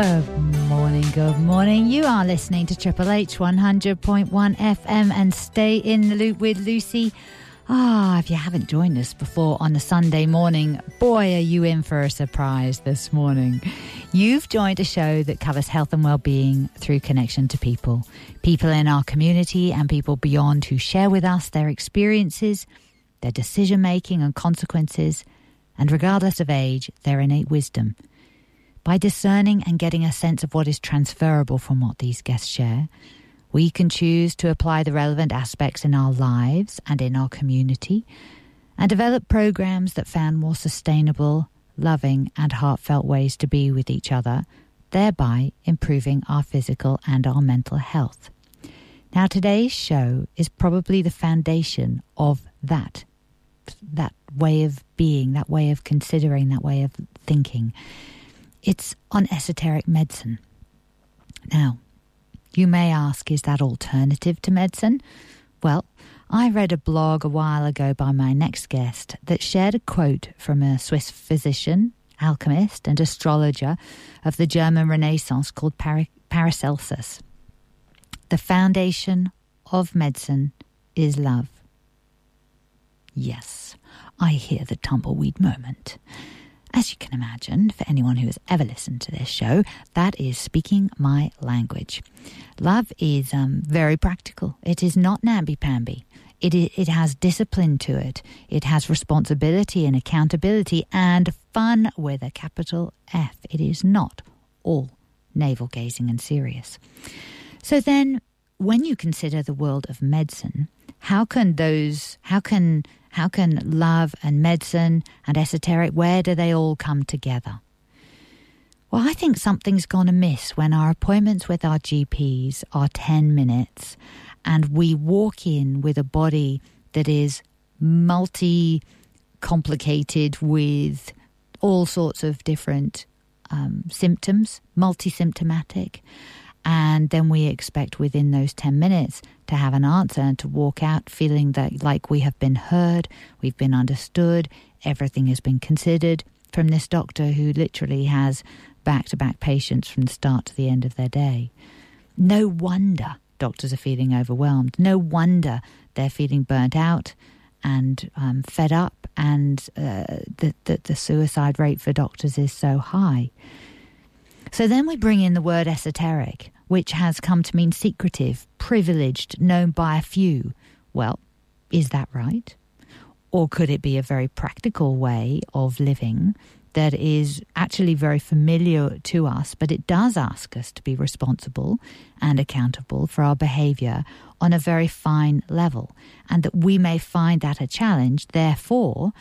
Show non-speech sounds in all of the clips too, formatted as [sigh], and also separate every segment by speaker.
Speaker 1: Good morning, good morning. You are listening to Triple H 100.1 FM and stay in the loop with Lucy. Ah, if you haven't joined us before on a Sunday morning, boy, are you in for a surprise this morning. You've joined a show that covers health and well-being through connection to people. People in our community and people beyond who share with us their experiences, their decision making and consequences, and regardless of age, their innate wisdom. By discerning and getting a sense of what is transferable from what these guests share, we can choose to apply the relevant aspects in our lives and in our community and develop programs that found more sustainable, loving, and heartfelt ways to be with each other, thereby improving our physical and our mental health. Now, today's show is probably the foundation of that, that way of being, that way of considering, that way of thinking. It's on esoteric medicine. Now, you may ask, is that alternative to medicine? Well, I read a blog a while ago by my next guest that shared a quote from a Swiss physician, alchemist, and astrologer of the German Renaissance called Paracelsus. The foundation of medicine is love. Yes, I hear the tumbleweed moment. As you can imagine, for anyone who has ever listened to this show, that is speaking my language. Love is um, very practical. It is not namby-pamby. It, it has discipline to it. It has responsibility and accountability and fun with a capital F. It is not all navel gazing and serious. So then, when you consider the world of medicine, how can those, how can how can love and medicine and esoteric, where do they all come together? Well, I think something's gone amiss when our appointments with our GPs are 10 minutes and we walk in with a body that is multi complicated with all sorts of different um, symptoms, multi symptomatic. And then we expect within those 10 minutes to have an answer and to walk out feeling that like we have been heard, we've been understood, everything has been considered from this doctor who literally has back to back patients from the start to the end of their day. No wonder doctors are feeling overwhelmed. No wonder they're feeling burnt out and um, fed up, and uh, the, the, the suicide rate for doctors is so high. So then we bring in the word esoteric, which has come to mean secretive, privileged, known by a few. Well, is that right? Or could it be a very practical way of living that is actually very familiar to us, but it does ask us to be responsible and accountable for our behavior on a very fine level, and that we may find that a challenge. Therefore,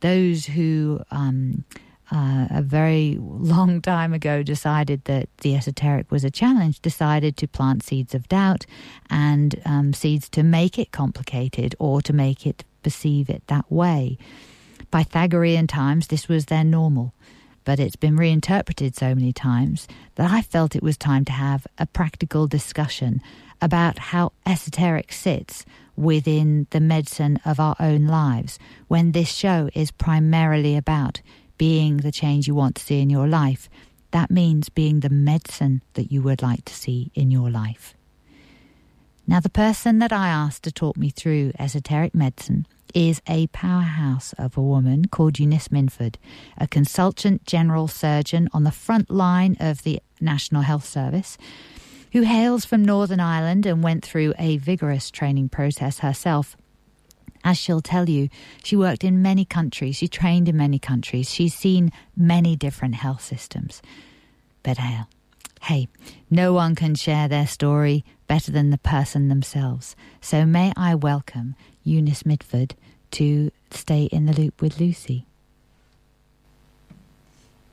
Speaker 1: those who um, uh, a very long time ago decided that the esoteric was a challenge, decided to plant seeds of doubt and um, seeds to make it complicated or to make it perceive it that way. Pythagorean times, this was their normal, but it's been reinterpreted so many times that I felt it was time to have a practical discussion about how esoteric sits within the medicine of our own lives when this show is primarily about being the change you want to see in your life, that means being the medicine that you would like to see in your life. Now, the person that I asked to talk me through esoteric medicine is a powerhouse of a woman called Eunice Minford, a consultant general surgeon on the front line of the National Health Service, who hails from Northern Ireland and went through a vigorous training process herself as she'll tell you, she worked in many countries, she trained in many countries, she's seen many different health systems. But hey, hey, no one can share their story better than the person themselves. So may I welcome Eunice Minford to Stay in the Loop with Lucy.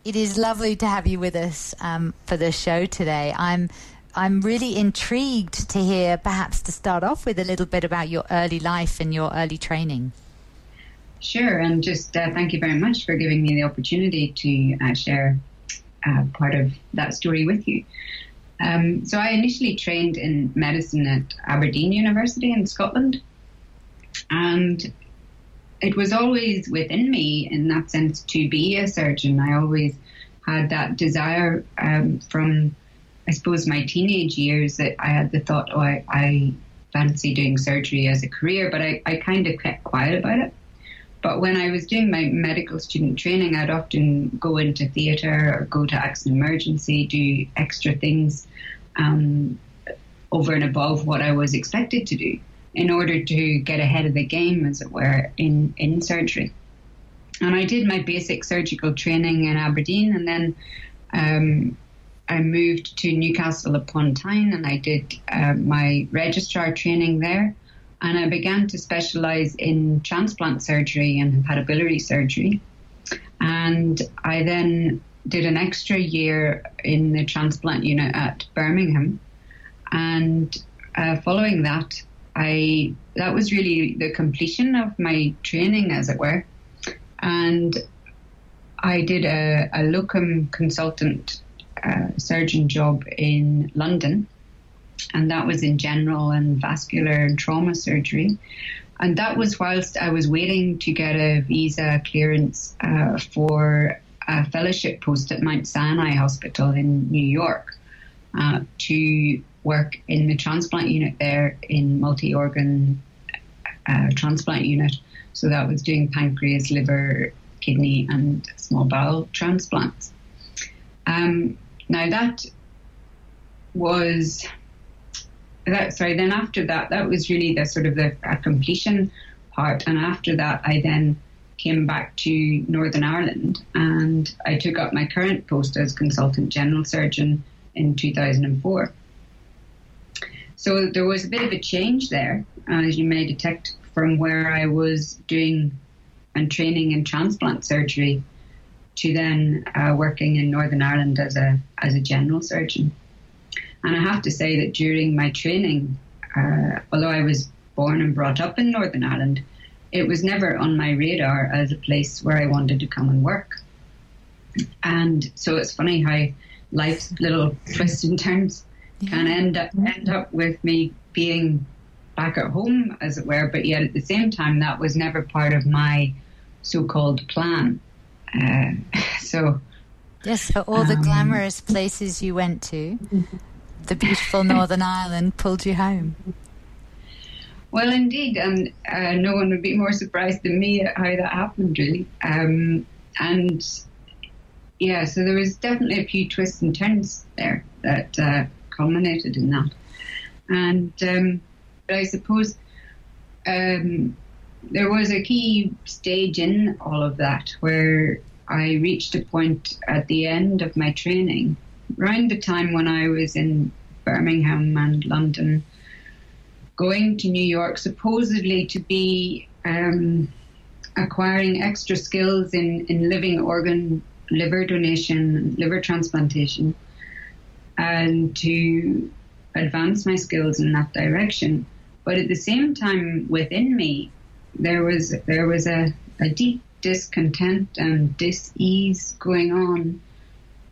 Speaker 1: It is lovely to have you with us um, for the show today. I'm I'm really intrigued to hear, perhaps to start off with, a little bit about your early life and your early training.
Speaker 2: Sure, and just uh, thank you very much for giving me the opportunity to uh, share uh, part of that story with you. Um, so, I initially trained in medicine at Aberdeen University in Scotland, and it was always within me, in that sense, to be a surgeon. I always had that desire um, from, I suppose, my teenage years that I had the thought, oh, I, I fancy doing surgery as a career, but I, I kind of kept quiet about it. But when I was doing my medical student training, I'd often go into theatre or go to accident emergency, do extra things um, over and above what I was expected to do in order to get ahead of the game, as it were, in, in surgery. And I did my basic surgical training in Aberdeen, and then um, I moved to Newcastle upon Tyne, and I did uh, my registrar training there. And I began to specialise in transplant surgery and hepatobiliary surgery. And I then did an extra year in the transplant unit at Birmingham. And uh, following that, I that was really the completion of my training, as it were and I did a, a locum consultant uh, surgeon job in London, and that was in general and vascular and trauma surgery. And that was whilst I was waiting to get a visa clearance uh, for a fellowship post at Mount Sinai Hospital in New York uh, to work in the transplant unit there in multi organ uh, transplant unit. So that was doing pancreas, liver, kidney, and small bowel transplants. Um, now that was that. Sorry. Then after that, that was really the sort of the completion part, and after that, I then came back to Northern Ireland and I took up my current post as consultant general surgeon in 2004. So there was a bit of a change there, as you may detect from where I was doing and training in transplant surgery to then uh, working in Northern Ireland as a as a general surgeon. And I have to say that during my training, uh, although I was born and brought up in Northern Ireland, it was never on my radar as a place where I wanted to come and work. And so it's funny how life's little twists and turns yeah. can end up end up with me being back at home, as it were, but yet at the same time, that was never part of my so called plan. Uh, [laughs] so.
Speaker 1: Yes, so all the um, glamorous places you went to, the beautiful Northern [laughs] Ireland pulled you home.
Speaker 2: Well, indeed, and uh, no one would be more surprised than me at how that happened, really. Um, and yeah, so there was definitely a few twists and turns there that uh, culminated in that. And um, but I suppose um, there was a key stage in all of that where I reached a point at the end of my training, around the time when I was in Birmingham and London, going to New York, supposedly to be um, acquiring extra skills in, in living organ liver donation, liver transplantation, and to advance my skills in that direction. But at the same time, within me, there was there was a, a deep discontent and dis-ease going on,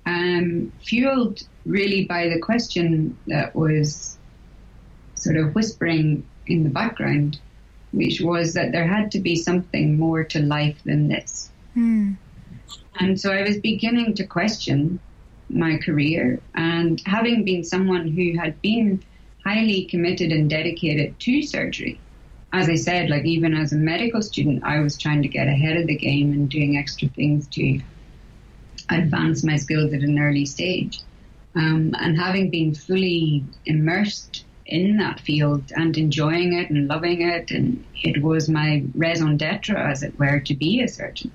Speaker 2: um, fueled really by the question that was sort of whispering in the background, which was that there had to be something more to life than this. Hmm. And so I was beginning to question my career, and having been someone who had been highly committed and dedicated to surgery. As I said, like even as a medical student, I was trying to get ahead of the game and doing extra things to advance my skills at an early stage. Um, and having been fully immersed in that field and enjoying it and loving it, and it was my raison d'etre, as it were, to be a surgeon.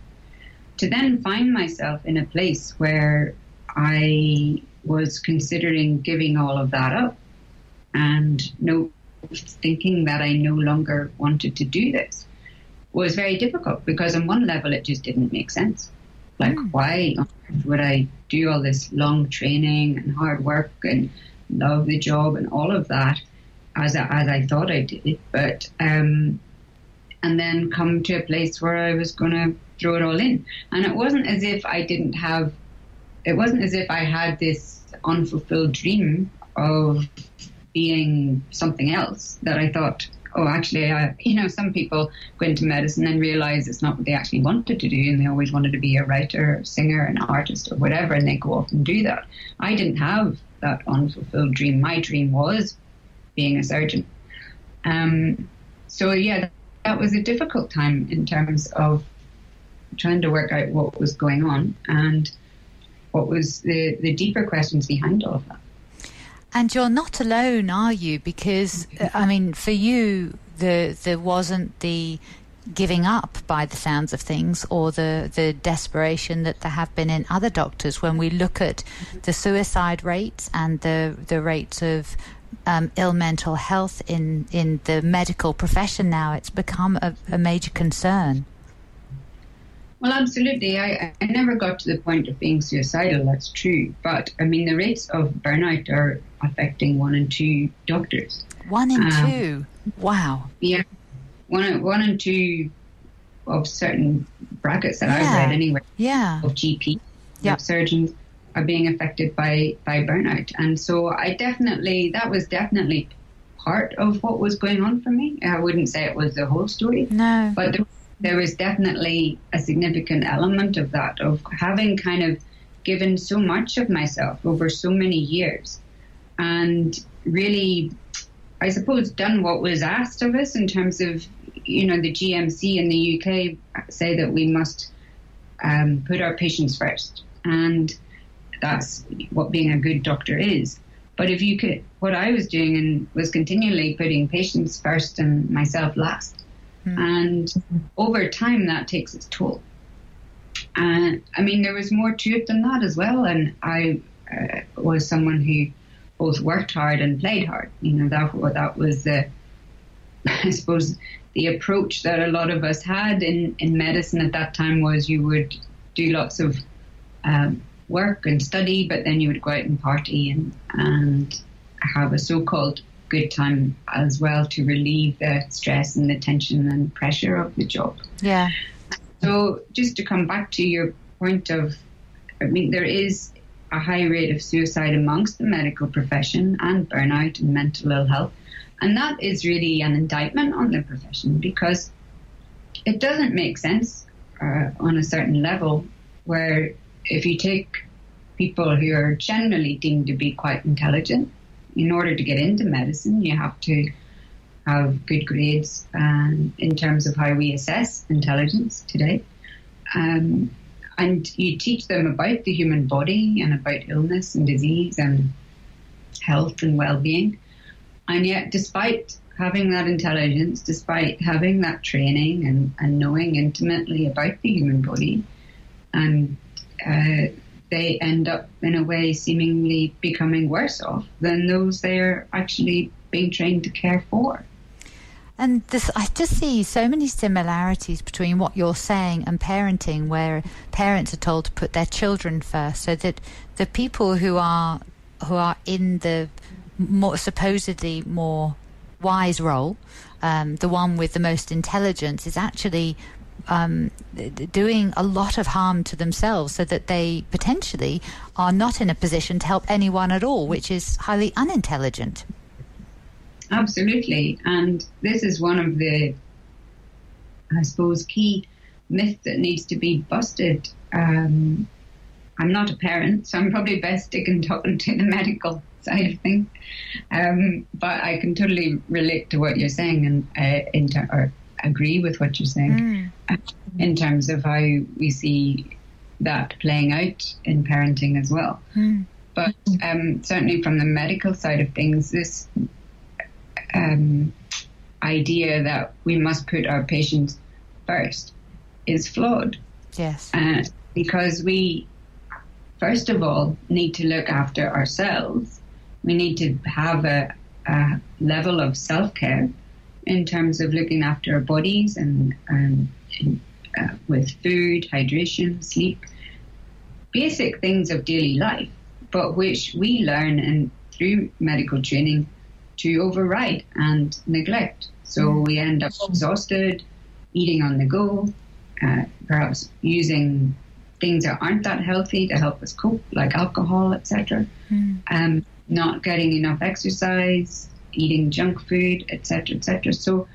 Speaker 2: To then find myself in a place where I was considering giving all of that up and no thinking that I no longer wanted to do this was very difficult because on one level it just didn't make sense. Like mm. why would I do all this long training and hard work and love the job and all of that as I, as I thought I did, but um, and then come to a place where I was going to throw it all in. And it wasn't as if I didn't have, it wasn't as if I had this unfulfilled dream of being something else that I thought, oh, actually, I, you know, some people go into medicine and realize it's not what they actually wanted to do, and they always wanted to be a writer, singer, an artist, or whatever, and they go off and do that. I didn't have that unfulfilled dream. My dream was being a surgeon. Um, so yeah, that was a difficult time in terms of trying to work out what was going on and what was the, the deeper questions behind all of that.
Speaker 1: And you're not alone, are you? Because I mean, for you, the there wasn't the giving up by the sounds of things or the, the desperation that there have been in other doctors when we look at the suicide rates and the the rates of um, ill mental health in, in the medical profession now it's become a, a major concern
Speaker 2: well, absolutely. I, I never got to the point of being suicidal, that's true. But I mean, the rates of burnout are affecting one in two doctors.
Speaker 1: One in um, two? Wow.
Speaker 2: Yeah. One, one in two of certain brackets that yeah. I've read anyway.
Speaker 1: Yeah.
Speaker 2: Of GP, yep. surgeons are being affected by, by burnout. And so I definitely, that was definitely part of what was going on for me. I wouldn't say it was the whole story.
Speaker 1: No.
Speaker 2: But there there is definitely a significant element of that, of having kind of given so much of myself over so many years and really, I suppose, done what was asked of us in terms of, you know, the GMC in the UK say that we must um, put our patients first. And that's what being a good doctor is. But if you could, what I was doing and was continually putting patients first and myself last. Mm. And over time, that takes its toll. And I mean, there was more to it than that as well. And I uh, was someone who both worked hard and played hard. You know, that, that was the, [laughs] I suppose, the approach that a lot of us had in, in medicine at that time was you would do lots of um, work and study, but then you would go out and party and, and have a so-called good time as well to relieve the stress and the tension and pressure of the job.
Speaker 1: Yeah.
Speaker 2: So just to come back to your point of, I mean, there is a high rate of suicide amongst the medical profession and burnout and mental ill health. And that is really an indictment on the profession because it doesn't make sense uh, on a certain level where if you take people who are generally deemed to be quite intelligent in order to get into medicine, you have to have good grades um, in terms of how we assess intelligence today. Um, and you teach them about the human body and about illness and disease and health and well-being. And yet, despite having that intelligence, despite having that training and, and knowing intimately about the human body, and uh, they end up in a way seemingly becoming worse off than those they're actually being trained to care for.
Speaker 1: And this, I just see so many similarities between what you're saying and parenting, where parents are told to put their children first, so that the people who are who are in the more supposedly more wise role, um, the one with the most intelligence, is actually um, doing a lot of harm to themselves so that they potentially are not in a position to help anyone at all, which is highly unintelligent.
Speaker 2: Absolutely. And this is one of the, I suppose, key myths that needs to be busted. Um, I'm not a parent, so I'm probably best sticking talking [laughs] to the medical side of things. Um, but I can totally relate to what you're saying and uh, inter- or agree with what you're saying mm. in terms of how we see that playing out in parenting as well. Mm. But um, certainly from the medical side of things, this um, idea that we must put our patients first is flawed.
Speaker 1: Yes.
Speaker 2: Uh, because we, first of all, need to look after ourselves. We need to have a, a level of self care in terms of looking after our bodies and, and uh, with food, hydration, sleep, basic things of daily life, but which we learn and through medical training to override and neglect. So mm. we end up exhausted, eating on the go, uh, perhaps using things that aren't that healthy to help us cope, like alcohol, etc. Mm. Um, not getting enough exercise, eating junk food, etc., etc. So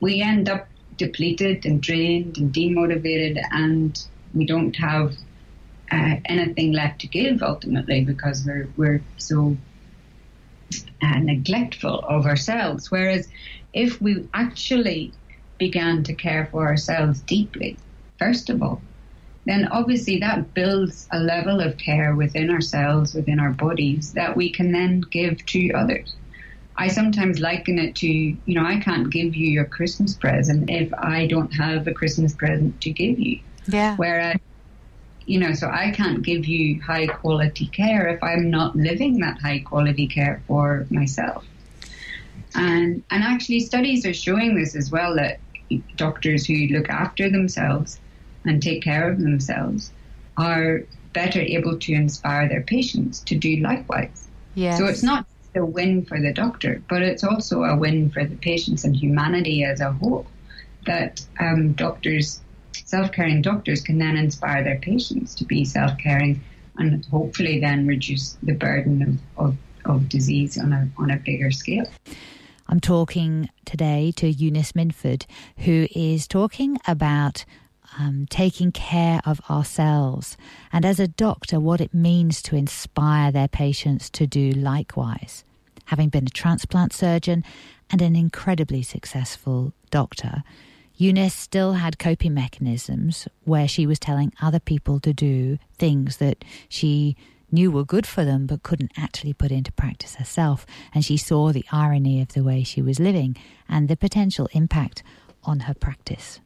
Speaker 2: we end up depleted and drained and demotivated, and we don't have uh, anything left to give ultimately because we're we're so uh, neglectful of ourselves. Whereas if we actually began to care for ourselves deeply, first of all, then obviously that builds a level of care within ourselves, within our bodies, that we can then give to others. I sometimes liken it to, you know, I can't give you your Christmas present if I don't have a Christmas present to give you.
Speaker 1: Yeah.
Speaker 2: Whereas, you know, so I can't give you high quality care if I'm not living that high quality care for myself. And and actually studies are showing this as well that doctors who look after themselves and take care of themselves are better able to inspire their patients to do likewise.
Speaker 1: Yes.
Speaker 2: So it's not a win for the doctor, but it's also a win for the patients and humanity as a whole. That um, doctors, self-caring doctors, can then inspire their patients to be self-caring and hopefully then reduce the burden of, of, of disease on a on a bigger scale.
Speaker 1: I'm talking today to Eunice Minford, who is talking about um, taking care of ourselves, and as a doctor, what it means to inspire their patients to do likewise. Having been a transplant surgeon and an incredibly successful doctor, Eunice still had coping mechanisms where she was telling other people to do things that she knew were good for them but couldn't actually put into practice herself. And she saw the irony of the way she was living and the potential impact on her practice.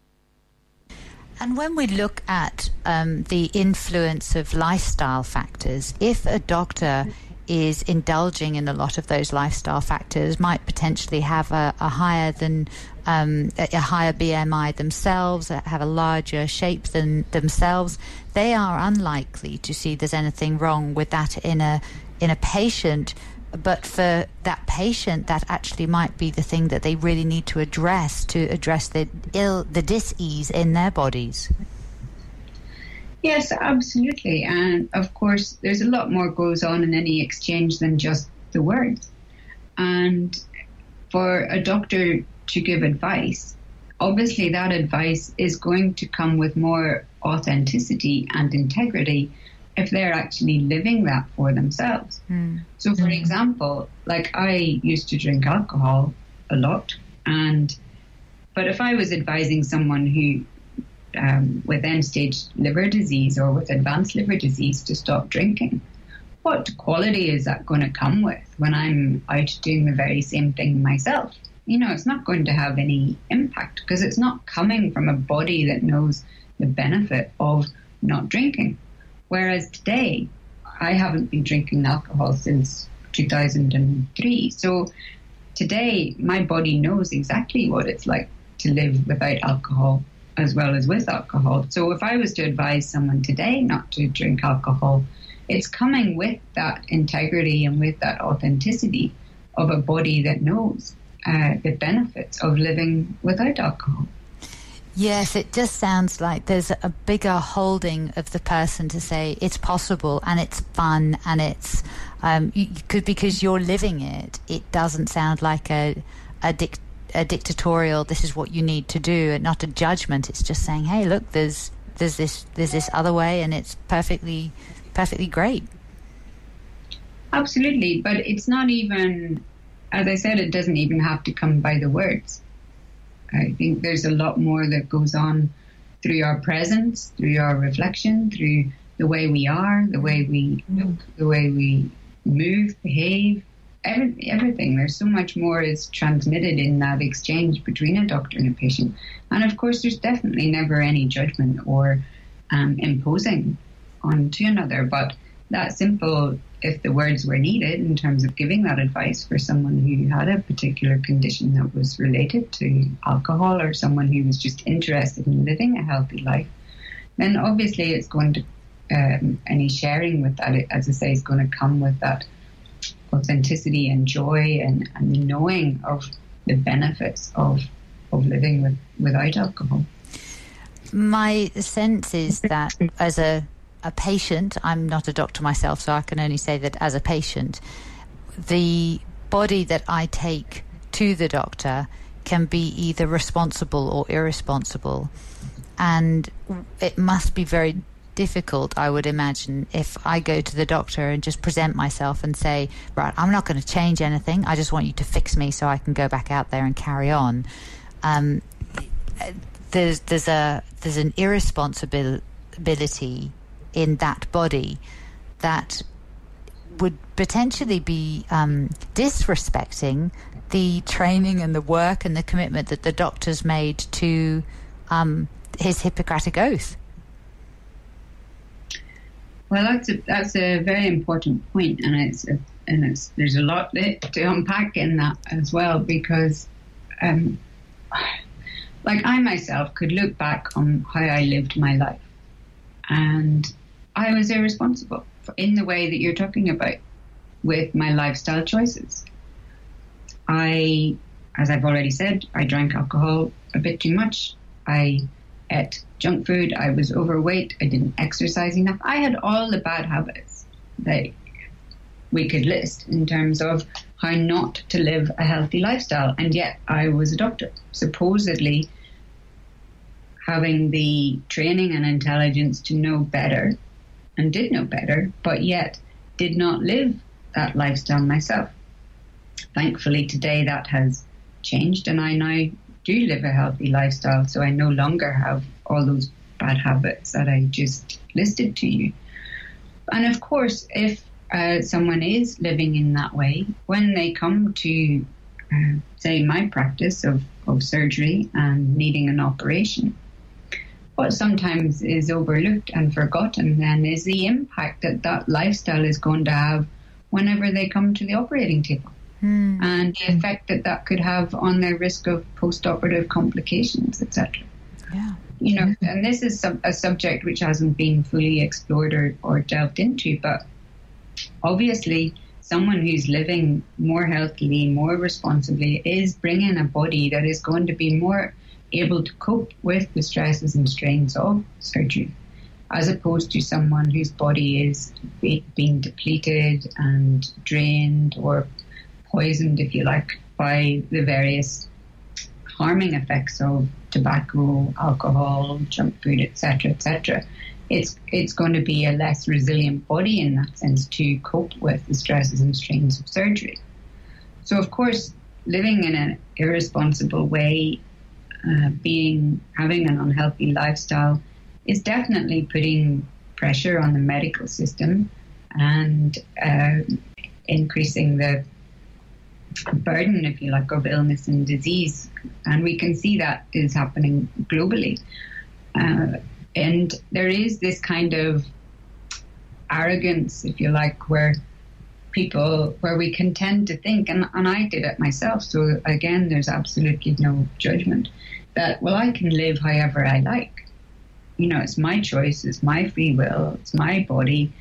Speaker 1: And when we look at um, the influence of lifestyle factors, if a doctor is indulging in a lot of those lifestyle factors, might potentially have a, a higher than um, a higher BMI themselves, have a larger shape than themselves, they are unlikely to see there's anything wrong with that in a in a patient but for that patient, that actually might be the thing that they really need to address to address the ill, the dis-ease in their bodies.
Speaker 2: Yes, absolutely. And of course, there's a lot more goes on in any exchange than just the words. And for a doctor to give advice, obviously that advice is going to come with more authenticity and integrity if they're actually living that for themselves. Mm. So, for mm. example, like I used to drink alcohol a lot, and but if I was advising someone who um, with end stage liver disease or with advanced liver disease to stop drinking, what quality is that going to come with when I'm out doing the very same thing myself? You know, it's not going to have any impact because it's not coming from a body that knows the benefit of not drinking. Whereas today, I haven't been drinking alcohol since 2003. So today, my body knows exactly what it's like to live without alcohol as well as with alcohol. So if I was to advise someone today not to drink alcohol, it's coming with that integrity and with that authenticity of a body that knows uh, the benefits of living without alcohol.
Speaker 1: Yes, it just sounds like there's a bigger holding of the person to say it's possible and it's fun and it's um, you, could because you're living it. It doesn't sound like a a, dic- a dictatorial. This is what you need to do, and not a judgment. It's just saying, hey, look, there's there's this there's this other way, and it's perfectly perfectly great.
Speaker 2: Absolutely, but it's not even, as I said, it doesn't even have to come by the words I think there's a lot more that goes on through our presence, through our reflection, through the way we are, the way we look, the way we move, behave, every, everything. There's so much more is transmitted in that exchange between a doctor and a patient. And of course, there's definitely never any judgment or um, imposing on to another, but that simple if the words were needed in terms of giving that advice for someone who had a particular condition that was related to alcohol or someone who was just interested in living a healthy life, then obviously it's going to, um, any sharing with that, as I say, is going to come with that authenticity and joy and, and knowing of the benefits of, of living with, without alcohol.
Speaker 1: My sense is that as a a patient, I'm not a doctor myself, so I can only say that as a patient, the body that I take to the doctor can be either responsible or irresponsible. And it must be very difficult, I would imagine, if I go to the doctor and just present myself and say, right, I'm not going to change anything. I just want you to fix me so I can go back out there and carry on. Um, there's there's a there's an irresponsibility in that body that would potentially be um, disrespecting the training and the work and the commitment that the doctors made to um, his Hippocratic oath.
Speaker 2: Well, that's a, that's a very important point, and it's a, and it's there's a lot to unpack in that as well because, um, like I myself could look back on how I lived my life, and I was irresponsible in the way that you're talking about with my lifestyle choices. I, as I've already said, I drank alcohol a bit too much. I ate junk food. I was overweight. I didn't exercise enough. I had all the bad habits that we could list in terms of how not to live a healthy lifestyle. And yet I was a doctor, supposedly having the training and intelligence to know better and did know better, but yet did not live that lifestyle myself. Thankfully, today that has changed, and I now do live a healthy lifestyle, so I no longer have all those bad habits that I just listed to you. And of course, if uh, someone is living in that way, when they come to, uh, say, my practice of, of surgery and needing an operation, what sometimes is overlooked and forgotten then is the impact that that lifestyle is going to have whenever they come to the operating table mm. and the effect that that could have on their risk of post-operative complications, etc. Yeah. You know, and this is a subject which hasn't been fully explored or, or delved into, but obviously someone who's living more healthily, more responsibly, is bringing a body that is going to be more able to cope with the stresses and strains of surgery, as opposed to someone whose body is being depleted and drained or poisoned, if you like, by the various harming effects of tobacco, alcohol, junk food, etc., etc. It's it's going to be a less resilient body in that sense to cope with the stresses and strains of surgery. So, of course, living in an irresponsible way uh, being having an unhealthy lifestyle is definitely putting pressure on the medical system and uh, increasing the burden, if you like, of illness and disease. And we can see that is happening globally. Uh, and there is this kind of arrogance, if you like, where people, where we can tend to think, and, and I did it myself, so again, there's absolutely no judgment that, well, I can live however I like. You know, it's my choice, it's my free will, it's my body.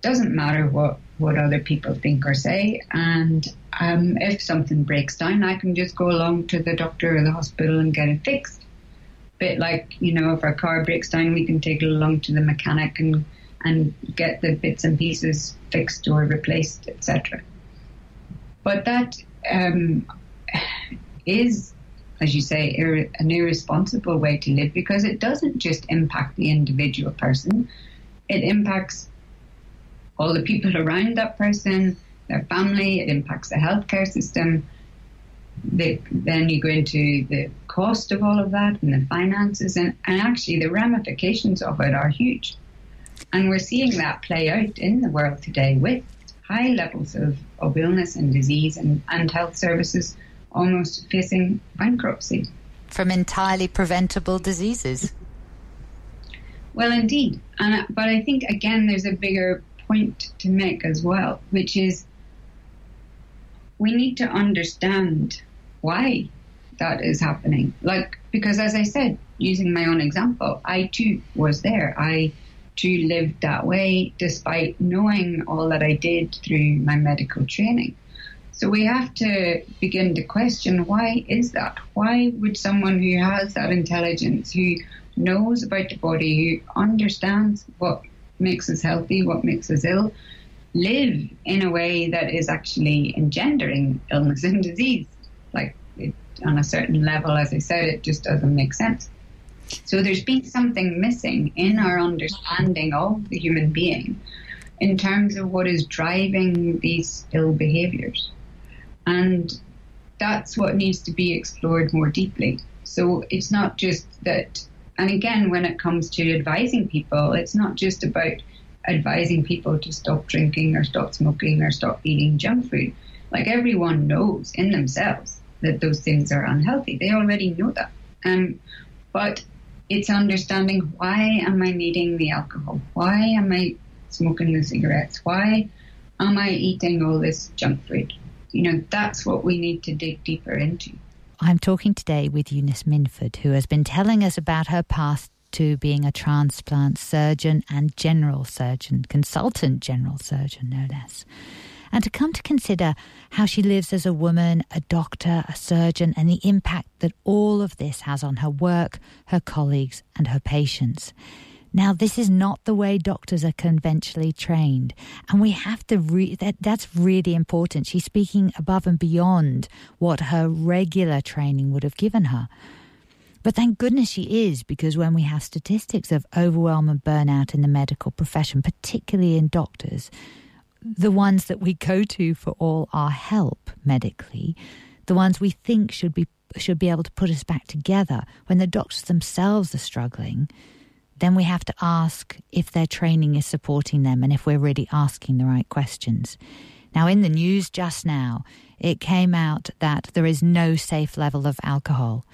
Speaker 2: Doesn't matter what, what other people think or say. And um, if something breaks down, I can just go along to the doctor or the hospital and get it fixed. Bit like, you know, if our car breaks down, we can take it along to the mechanic and, and get the bits and pieces fixed or replaced, etc. But that um, is as you say, ir- an irresponsible way to live because it doesn't just impact the individual person, it impacts all the people around that person, their family, it impacts the healthcare system. The, then you go into the cost of all of that and the finances, and, and actually the ramifications of it are huge. And we're seeing that play out in the world today with high levels of, of illness and disease and, and health services almost facing bankruptcy.
Speaker 1: From entirely preventable diseases.
Speaker 2: Well, indeed. And, uh, but I think, again, there's a bigger point to make as well, which is we need to understand why that is happening. Like, because as I said, using my own example, I too was there. I too live that way despite knowing all that I did through my medical training. So we have to begin to question why is that? Why would someone who has that intelligence, who knows about the body, who understands what makes us healthy, what makes us ill, live in a way that is actually engendering illness and disease. Like it, on a certain level, as I said, it just doesn't make sense. So there's been something missing in our understanding of the human being in terms of what is driving these ill behaviors. And that's what needs to be explored more deeply. So it's not just that, and again, when it comes to advising people, it's not just about advising people to stop drinking or stop smoking or stop eating junk food. Like everyone knows in themselves that those things are unhealthy. They already know that. Um, but it's understanding why am I needing the alcohol? Why am I smoking the cigarettes? Why am I eating all this junk food? You know, that's what we need to dig deeper into.
Speaker 1: I'm talking today with Eunice Minford, who has been telling us about her path to being a transplant surgeon and general surgeon, consultant general surgeon, no less. And to come to consider how she lives as a woman, a doctor, a surgeon, and the impact that all of this has on her work, her colleagues, and her patients. Now, this is not the way doctors are conventionally trained, and we have to. Re- that that's really important. She's speaking above and beyond what her regular training would have given her. But thank goodness she is, because when we have statistics of overwhelm and burnout in the medical profession, particularly in doctors, the ones that we go to for all our help medically, the ones we think should be should be able to put us back together, when the doctors themselves are struggling then we have to ask if their training is supporting them and if we're really asking the right questions. Now, in the news just now, it came out that there is no safe level of alcohol.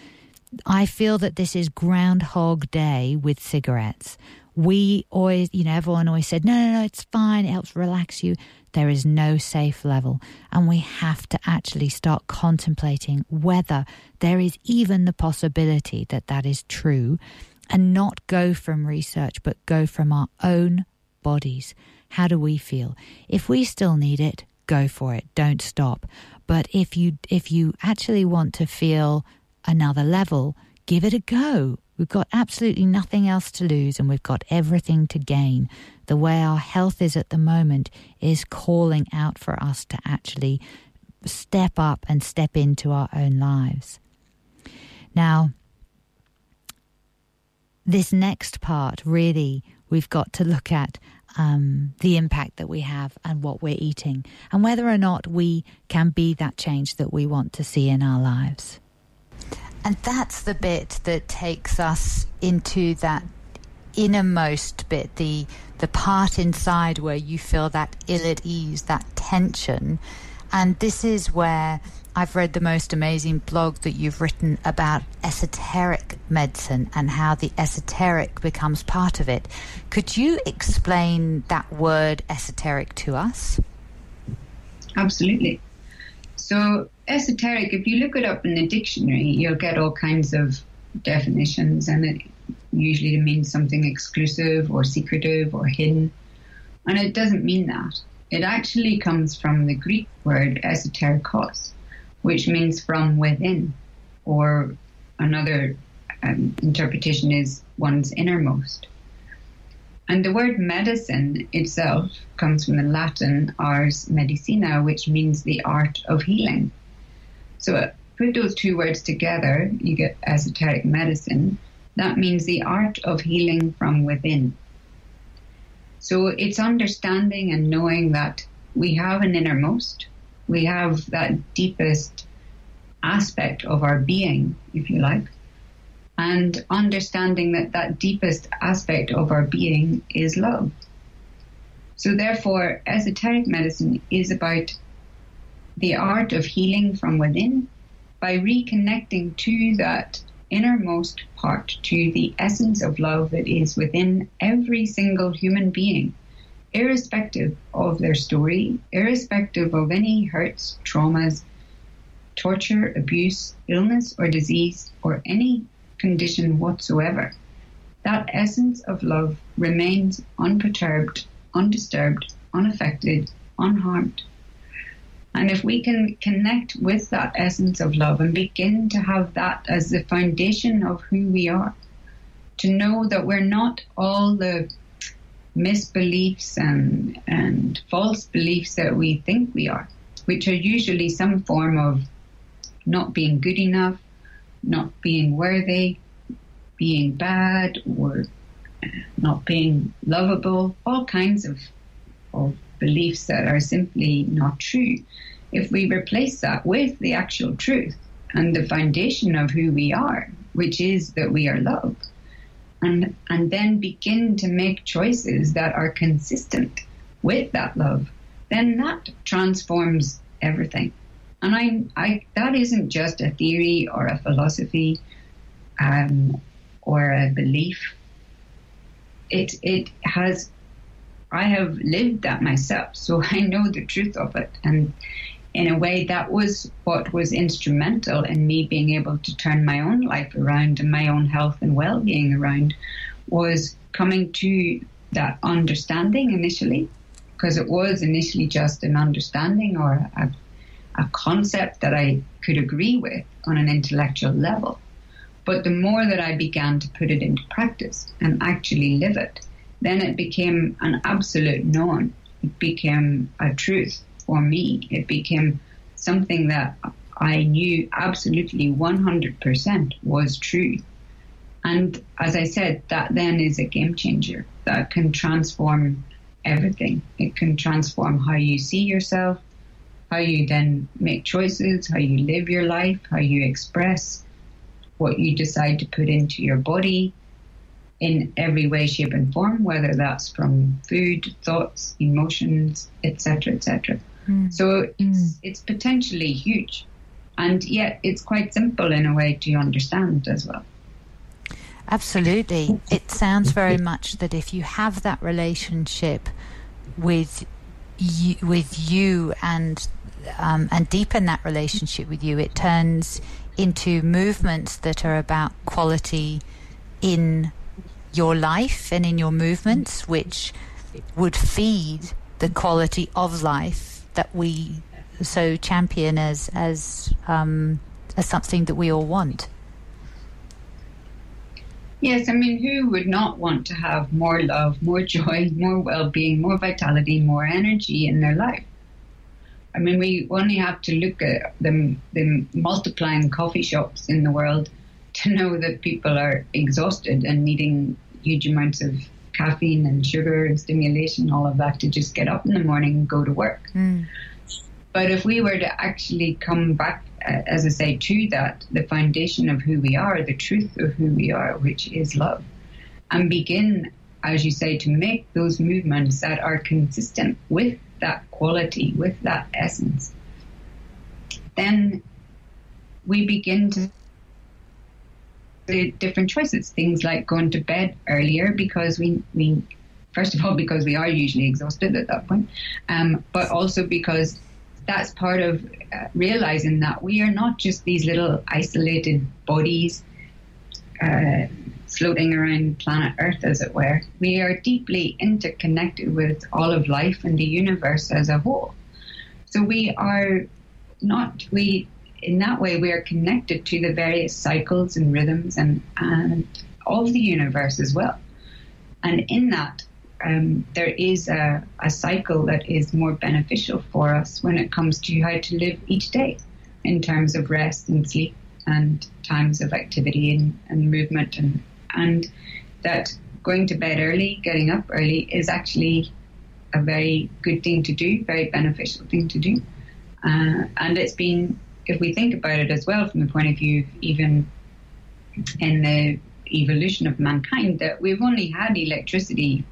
Speaker 1: I feel that this is Groundhog Day with cigarettes. We always, you know, everyone always said, no, no, no, it's fine, it helps relax you. There is no safe level. And we have to actually start contemplating whether there is even the possibility that that is true and not go from research, but go from our own bodies. How do we feel? If we still need it, go for it. Don't stop. But if you if you actually want to feel another level, give it a go. We've got absolutely nothing else to lose and we've got everything to gain. The way our health is at the moment is calling out for us to actually step up and step into our own lives. Now, this next part, really, we've got to look at um, the impact that we have and what we're eating, and whether or not we can be that change that we want to see in our lives. And that's the bit that takes us into that innermost bit, the the part inside where you feel that ill at ease, that tension. And this is where I've read the most amazing blog that you've written about esoteric medicine and how the esoteric becomes part of it. Could you explain that word esoteric to us?
Speaker 2: Absolutely. So, esoteric, if you look it up in the dictionary, you'll get all kinds of definitions, and it usually means something exclusive or secretive or hidden. And it doesn't mean that. It actually comes from the Greek word esoterikos, which means from within, or another um, interpretation is one's innermost. And the word medicine itself comes from the Latin ars medicina, which means the art of healing. So uh, put those two words together, you get esoteric medicine. That means the art of healing from within. So it's understanding and knowing that we have an innermost, we have that deepest aspect of our being, if you like, and understanding that that deepest aspect of our being is love. So, therefore, esoteric medicine is about the art of healing from within by reconnecting to that innermost part, to the essence of love that is within every single human being irrespective of their story, irrespective of any hurts, traumas, torture, abuse, illness, or disease, or any condition whatsoever. That essence of love remains unperturbed, undisturbed, unaffected, unharmed. And if we can connect with that essence of love and begin to have that as the foundation of who we are, to know that we're not all the misbeliefs and, and false beliefs that we think we are, which are usually some form of not being good enough, not being worthy, being bad, or uh, not being lovable, all kinds of, of beliefs that are simply not true. If we replace that with the actual truth and the foundation of who we are, which is that we are loved, and, and then begin to make choices that are consistent with that love, then that transforms everything. And I, I that isn't just a theory or a philosophy um, or a belief. It it has. I have lived that myself, so [laughs] I know the truth of it, and in a way, that was what was instrumental in me being able to turn my own life around and my own health and well-being around. Was coming to that understanding initially, because it was initially just an understanding or a, a concept that I could agree with on an intellectual level. But the more that I began to put it into practice and actually live it, then it became an absolute known. It became a truth for me. It became something that I knew absolutely 100% was true. And as I said, that then is a game changer that can transform everything. It can transform how you see yourself, how you then make choices, how you live your life, how you express what you decide to put into your body in every way, shape, and form, whether that's from food, thoughts, emotions, etc., etc. Mm. So it's mm. it's potentially huge, and yet it's quite simple in a way to understand as well.
Speaker 1: Absolutely, it sounds very much that if you have that relationship with you, with you and um, and deepen that relationship with you, it turns into movements that are about quality in your life and in your movements, which would feed the quality of life that we so champion as as um, as something that we all want.
Speaker 2: Yes, I mean, who would not want to have more love, more joy, more well-being, more vitality, more energy in their life? I mean, we only have to look at the, the multiplying coffee shops in the world to know that people are exhausted and needing huge amounts of caffeine and sugar and stimulation, all of that to just get up in the morning and go to work. Mm. But if we were to actually come back, uh, as I say, to that, the foundation of who we are, the truth of who we are, which is love, and begin, as you say, to make those movements that are consistent with that quality, with that essence, then we begin to the different choices. Things like going to bed earlier because we we first of all [laughs] because we are usually exhausted at that point, um, but also because that's part of uh, realizing that we are not just these little isolated bodies uh, floating around planet Earth, as it were. We are deeply interconnected with all of life and the universe as a whole. So we are not we in that way we are connected to the various cycles and rhythms and and of the universe as well. And in that um, there is a, a cycle that is more beneficial for us when it comes to how to live each day in terms of rest and sleep and times of activity and, and movement and and that going to bed early, getting up early is actually a very good thing to do, very beneficial thing to do. Uh, and it's been, if we think about it as well from the point of view, even in the evolution of mankind, that we've only had electricity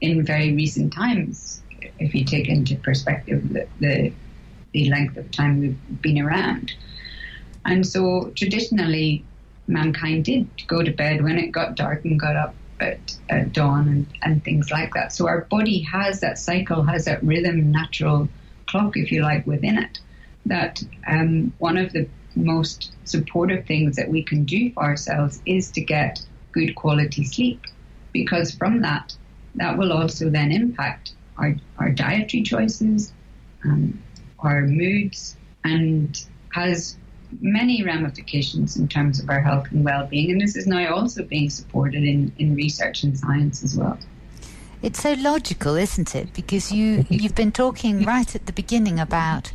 Speaker 2: in very recent times, if you take into perspective the, the, the length of time we've been around. And so traditionally, mankind did go to bed when it got dark and got up at, at dawn and, and things like that. So our body has that cycle, has that rhythm, natural clock, if you like, within it. That um, one of the most supportive things that we can do for ourselves is to get good quality sleep, because from that that will also then impact our, our dietary choices, um, our moods, and has many ramifications in terms of our health and well-being. And this is now also being supported in, in research and science as well.
Speaker 1: It's so logical, isn't it? Because you you've been talking right at the beginning about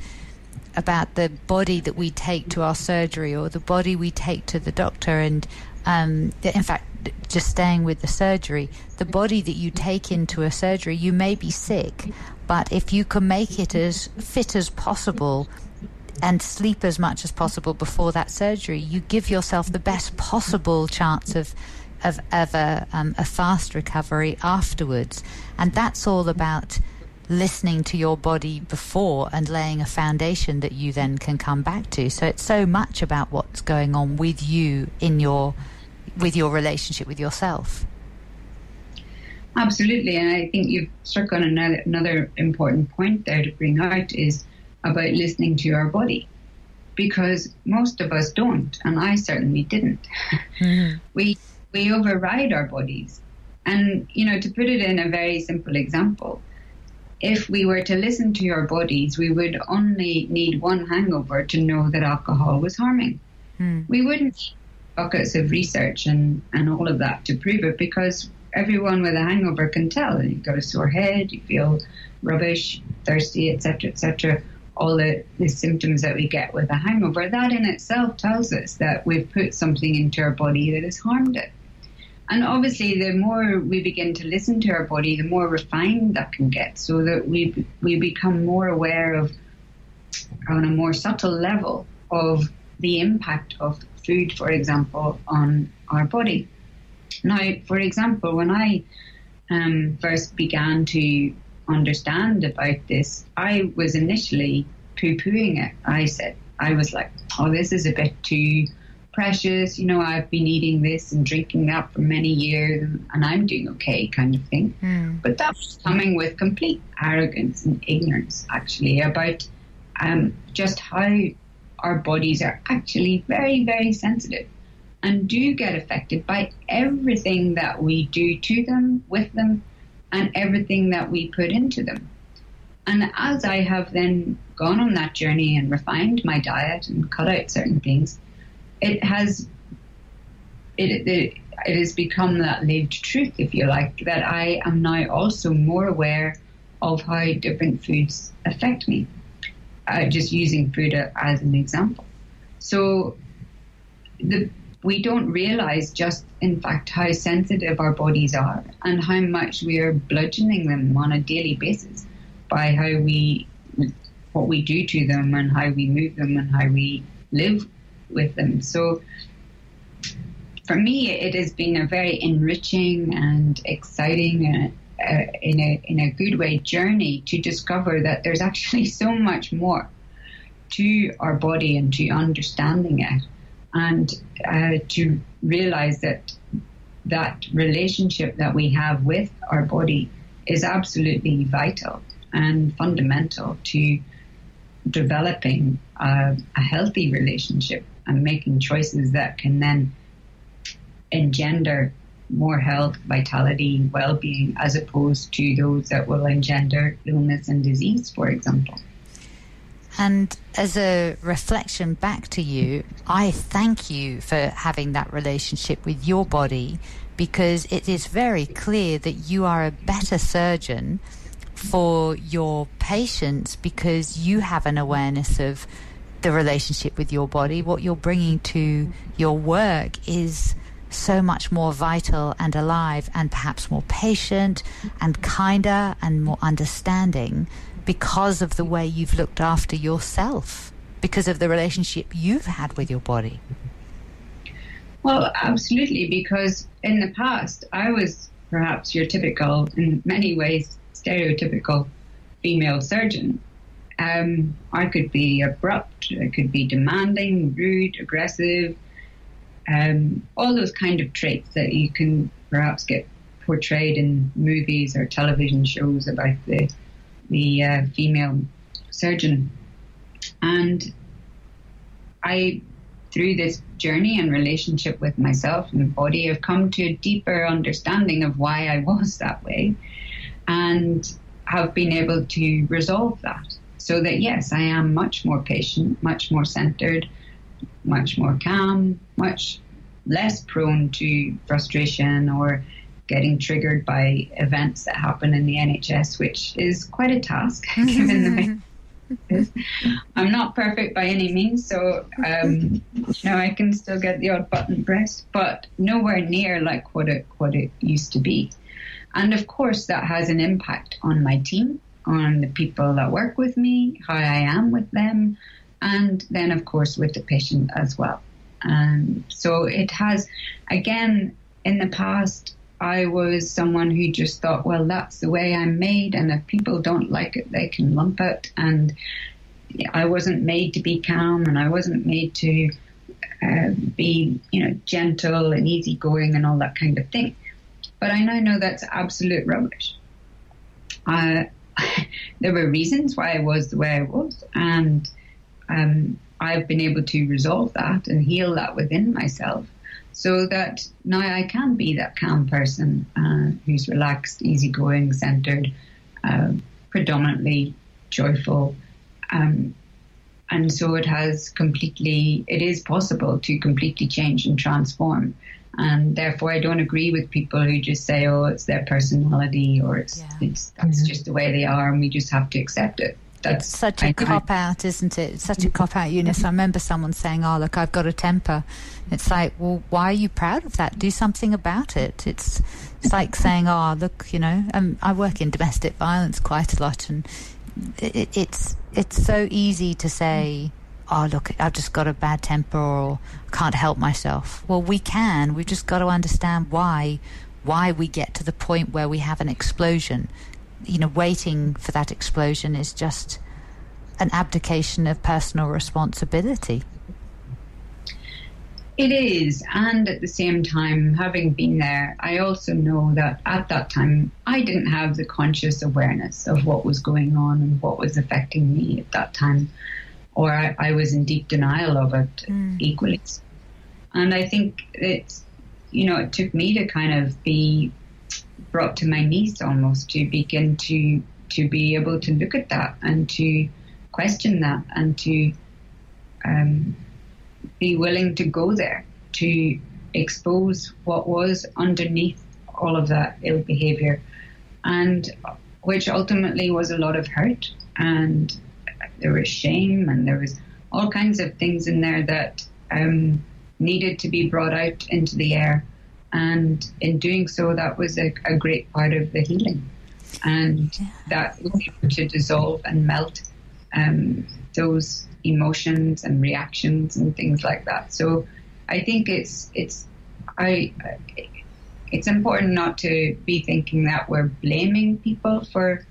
Speaker 1: about the body that we take to our surgery or the body we take to the doctor, and um, in fact, just staying with the surgery, the body that you take into a surgery, you may be sick, but if you can make it as fit as possible and sleep as much as possible before that surgery, you give yourself the best possible chance of of, of um, a fast recovery afterwards. And that's all about listening to your body before and laying a foundation that you then can come back to. So it's so much about what's going on with you in your with your relationship with yourself.
Speaker 2: Absolutely, and I think you've struck on another, another important point there to bring out is about listening to our body, because most of us don't, and I certainly didn't. [laughs] Mm-hmm. We we override our bodies, and you know to put it in a very simple example, if we were to listen to our bodies, we would only need one hangover to know that alcohol was harming. Mm. We wouldn't need buckets of research and, and all of that to prove it because everyone with a hangover can tell. You've got a sore head, you feel rubbish, thirsty, etc., etc. All the, the symptoms that we get with a hangover, that in itself tells us that we've put something into our body that has harmed it. And obviously, the more we begin to listen to our body, the more refined that can get, so that we we become more aware of, on a more subtle level, of the impact of food, for example, on our body. Now, for example, when I um, first began to understand about this, I was initially poo pooing it. I said, I was like, oh, this is a bit too precious. You know, I've been eating this and drinking that for many years and I'm doing okay, kind of thing. Mm. But that was coming with complete arrogance and ignorance, actually, about um, just how our bodies are actually very, very sensitive and do get affected by everything that we do to them, with them, and everything that we put into them. And as I have then gone on that journey and refined my diet and cut out certain things, it has it, it, it has become that lived truth, if you like, that I am now also more aware of how different foods affect me uh, just using food as an example. So the, we don't realize just in fact how sensitive our bodies are and how much we are bludgeoning them on a daily basis by how we what we do to them and how we move them and how we live with them. So for me, it has been a very enriching and exciting uh, in a in a good way journey to discover that there's actually [laughs] so much more to our body and to understanding it, and uh, to realize that that relationship that we have with our body is absolutely vital and fundamental to developing a, a healthy relationship and making choices that can then engender more health, vitality, well being, as opposed to those that will engender illness and disease, for example.
Speaker 1: And as a reflection back to you, I thank you for having that relationship with your body because it is very clear that you are a better surgeon for your patients because you have an awareness of the relationship with your body. What you're bringing to your work is so much more vital and alive and perhaps more patient and kinder and more understanding because of the way you've looked after yourself, because of the relationship you've had with your body.
Speaker 2: Well, absolutely, because in the past, I was perhaps your typical, in many ways, stereotypical female surgeon. Um, I could be abrupt, I could be demanding, rude, aggressive, um, all those kind of traits that you can perhaps get portrayed in movies or television shows about the the uh, female surgeon. And I, through this journey and relationship with myself and the body, have come to a deeper understanding of why I was that way, and have been able to resolve that. So that yes, I am much more patient, much more centered, much more calm, much less prone to frustration or getting triggered by events that happen in the NHS, which is quite a task [laughs] given the way. I'm not perfect by any means, so um, you know I can still get the odd button pressed, but nowhere near like what it what it used to be. And of course, that has an impact on my team, on the people that work with me, how I am with them, and then of course with the patient as well. Um, so it has, again, in the past, I was someone who just thought, well, that's the way I'm made, and if people don't like it, they can lump it. And I wasn't made to be calm, and I wasn't made to uh, be, you know, gentle and easygoing and all that kind of thing. But I now know that's absolute rubbish. Uh, [laughs] there were reasons why I was the way I was, and um, I've been able to resolve that and heal that within myself so that now I can be that calm person uh, who's relaxed, easygoing, centered, uh, predominantly joyful. Um, and so it has completely, it is possible to completely change and transform. And therefore, I don't agree with people who just say, "Oh, it's their personality," or "It's, yeah. it's that's mm-hmm. just the way they are," and we just have to accept it
Speaker 1: that's such a cop out, isn't it? It's such a cop out, Eunice. I remember someone saying, "Oh, look, I've got a temper." It's like, well, why are you proud of that? Do something about it. It's it's like saying, "Oh, look, you know." Um, I work in domestic violence quite a lot, and it, it's it's so easy to say, "Oh, look, I've just got a bad temper," or "Can't help myself." Well, we can. We've just got to understand why why we get to the point where we have an explosion you know, waiting for that explosion is just an abdication of personal responsibility.
Speaker 2: It is, and at the same time, having been there, I also know that at that time I didn't have the conscious awareness of what was going on and what was affecting me at that time, or I, I was in deep denial of it mm. equally. And I think it's, you know, it took me to kind of be brought to my knees almost to begin to to be able to look at that and to question that and to um, be willing to go there to expose what was underneath all of that ill behavior and which ultimately was a lot of hurt and there was shame and there was all kinds of things in there that um, needed to be brought out into the air and in doing so, that was a, a great part of the healing. And that was able to dissolve and melt um, those emotions and reactions and things like that. So I think it's it's I it's important not to be thinking that we're blaming people for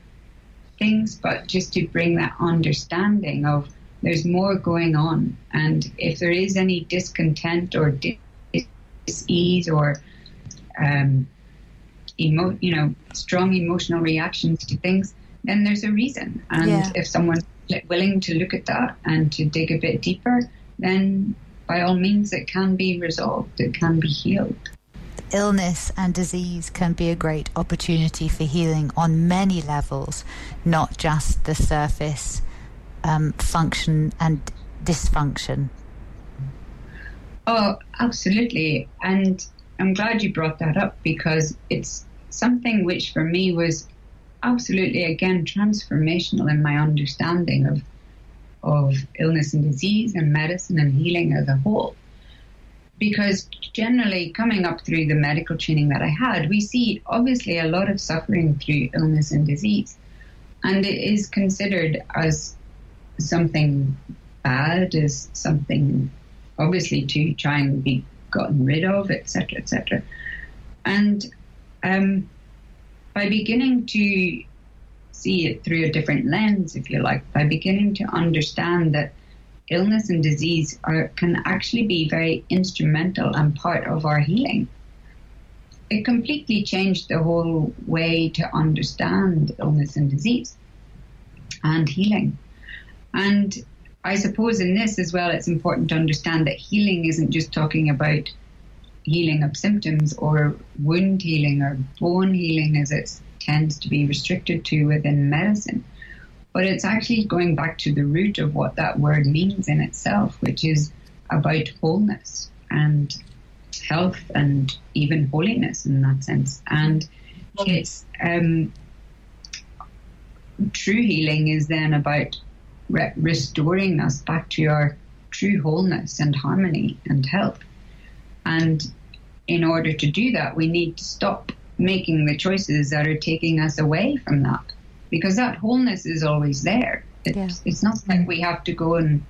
Speaker 2: things, but just to bring that understanding of there's more going on, and if there is any discontent or dis-ease or um, emo- you know, strong emotional reactions to things, then there's a reason. And yeah. if someone's willing to look at that and to dig a bit deeper, then by all means it can be resolved, it can be healed.
Speaker 1: Illness and disease can be a great opportunity for healing on many levels, not just the surface um, function and dysfunction.
Speaker 2: Oh, absolutely. And I'm glad you brought that up because it's something which for me was absolutely again transformational in my understanding of of illness and disease and medicine and healing as a whole. Because generally coming up through the medical training that I had, we see obviously a lot of suffering through illness and disease. And it is considered as something bad, as something obviously to try and be gotten rid of, etc., etc. And um, by beginning to see it through a different lens, if you like, by beginning to understand that illness and disease are, can actually be very instrumental and part of our healing. It completely changed the whole way to understand illness and disease and healing. And I suppose in this as well, it's important to understand that healing isn't just talking about healing of symptoms or wound healing or bone healing as it tends to be restricted to within medicine. But it's actually going back to the root of what that word means in itself, which is about wholeness and health and even holiness in that sense. And it's um, true healing is then about re- restoring us back to our true wholeness and harmony and health. And in order to do that, we need to stop making the choices that are taking us away from that because that wholeness is always there. It's, yeah. it's not like we have to go and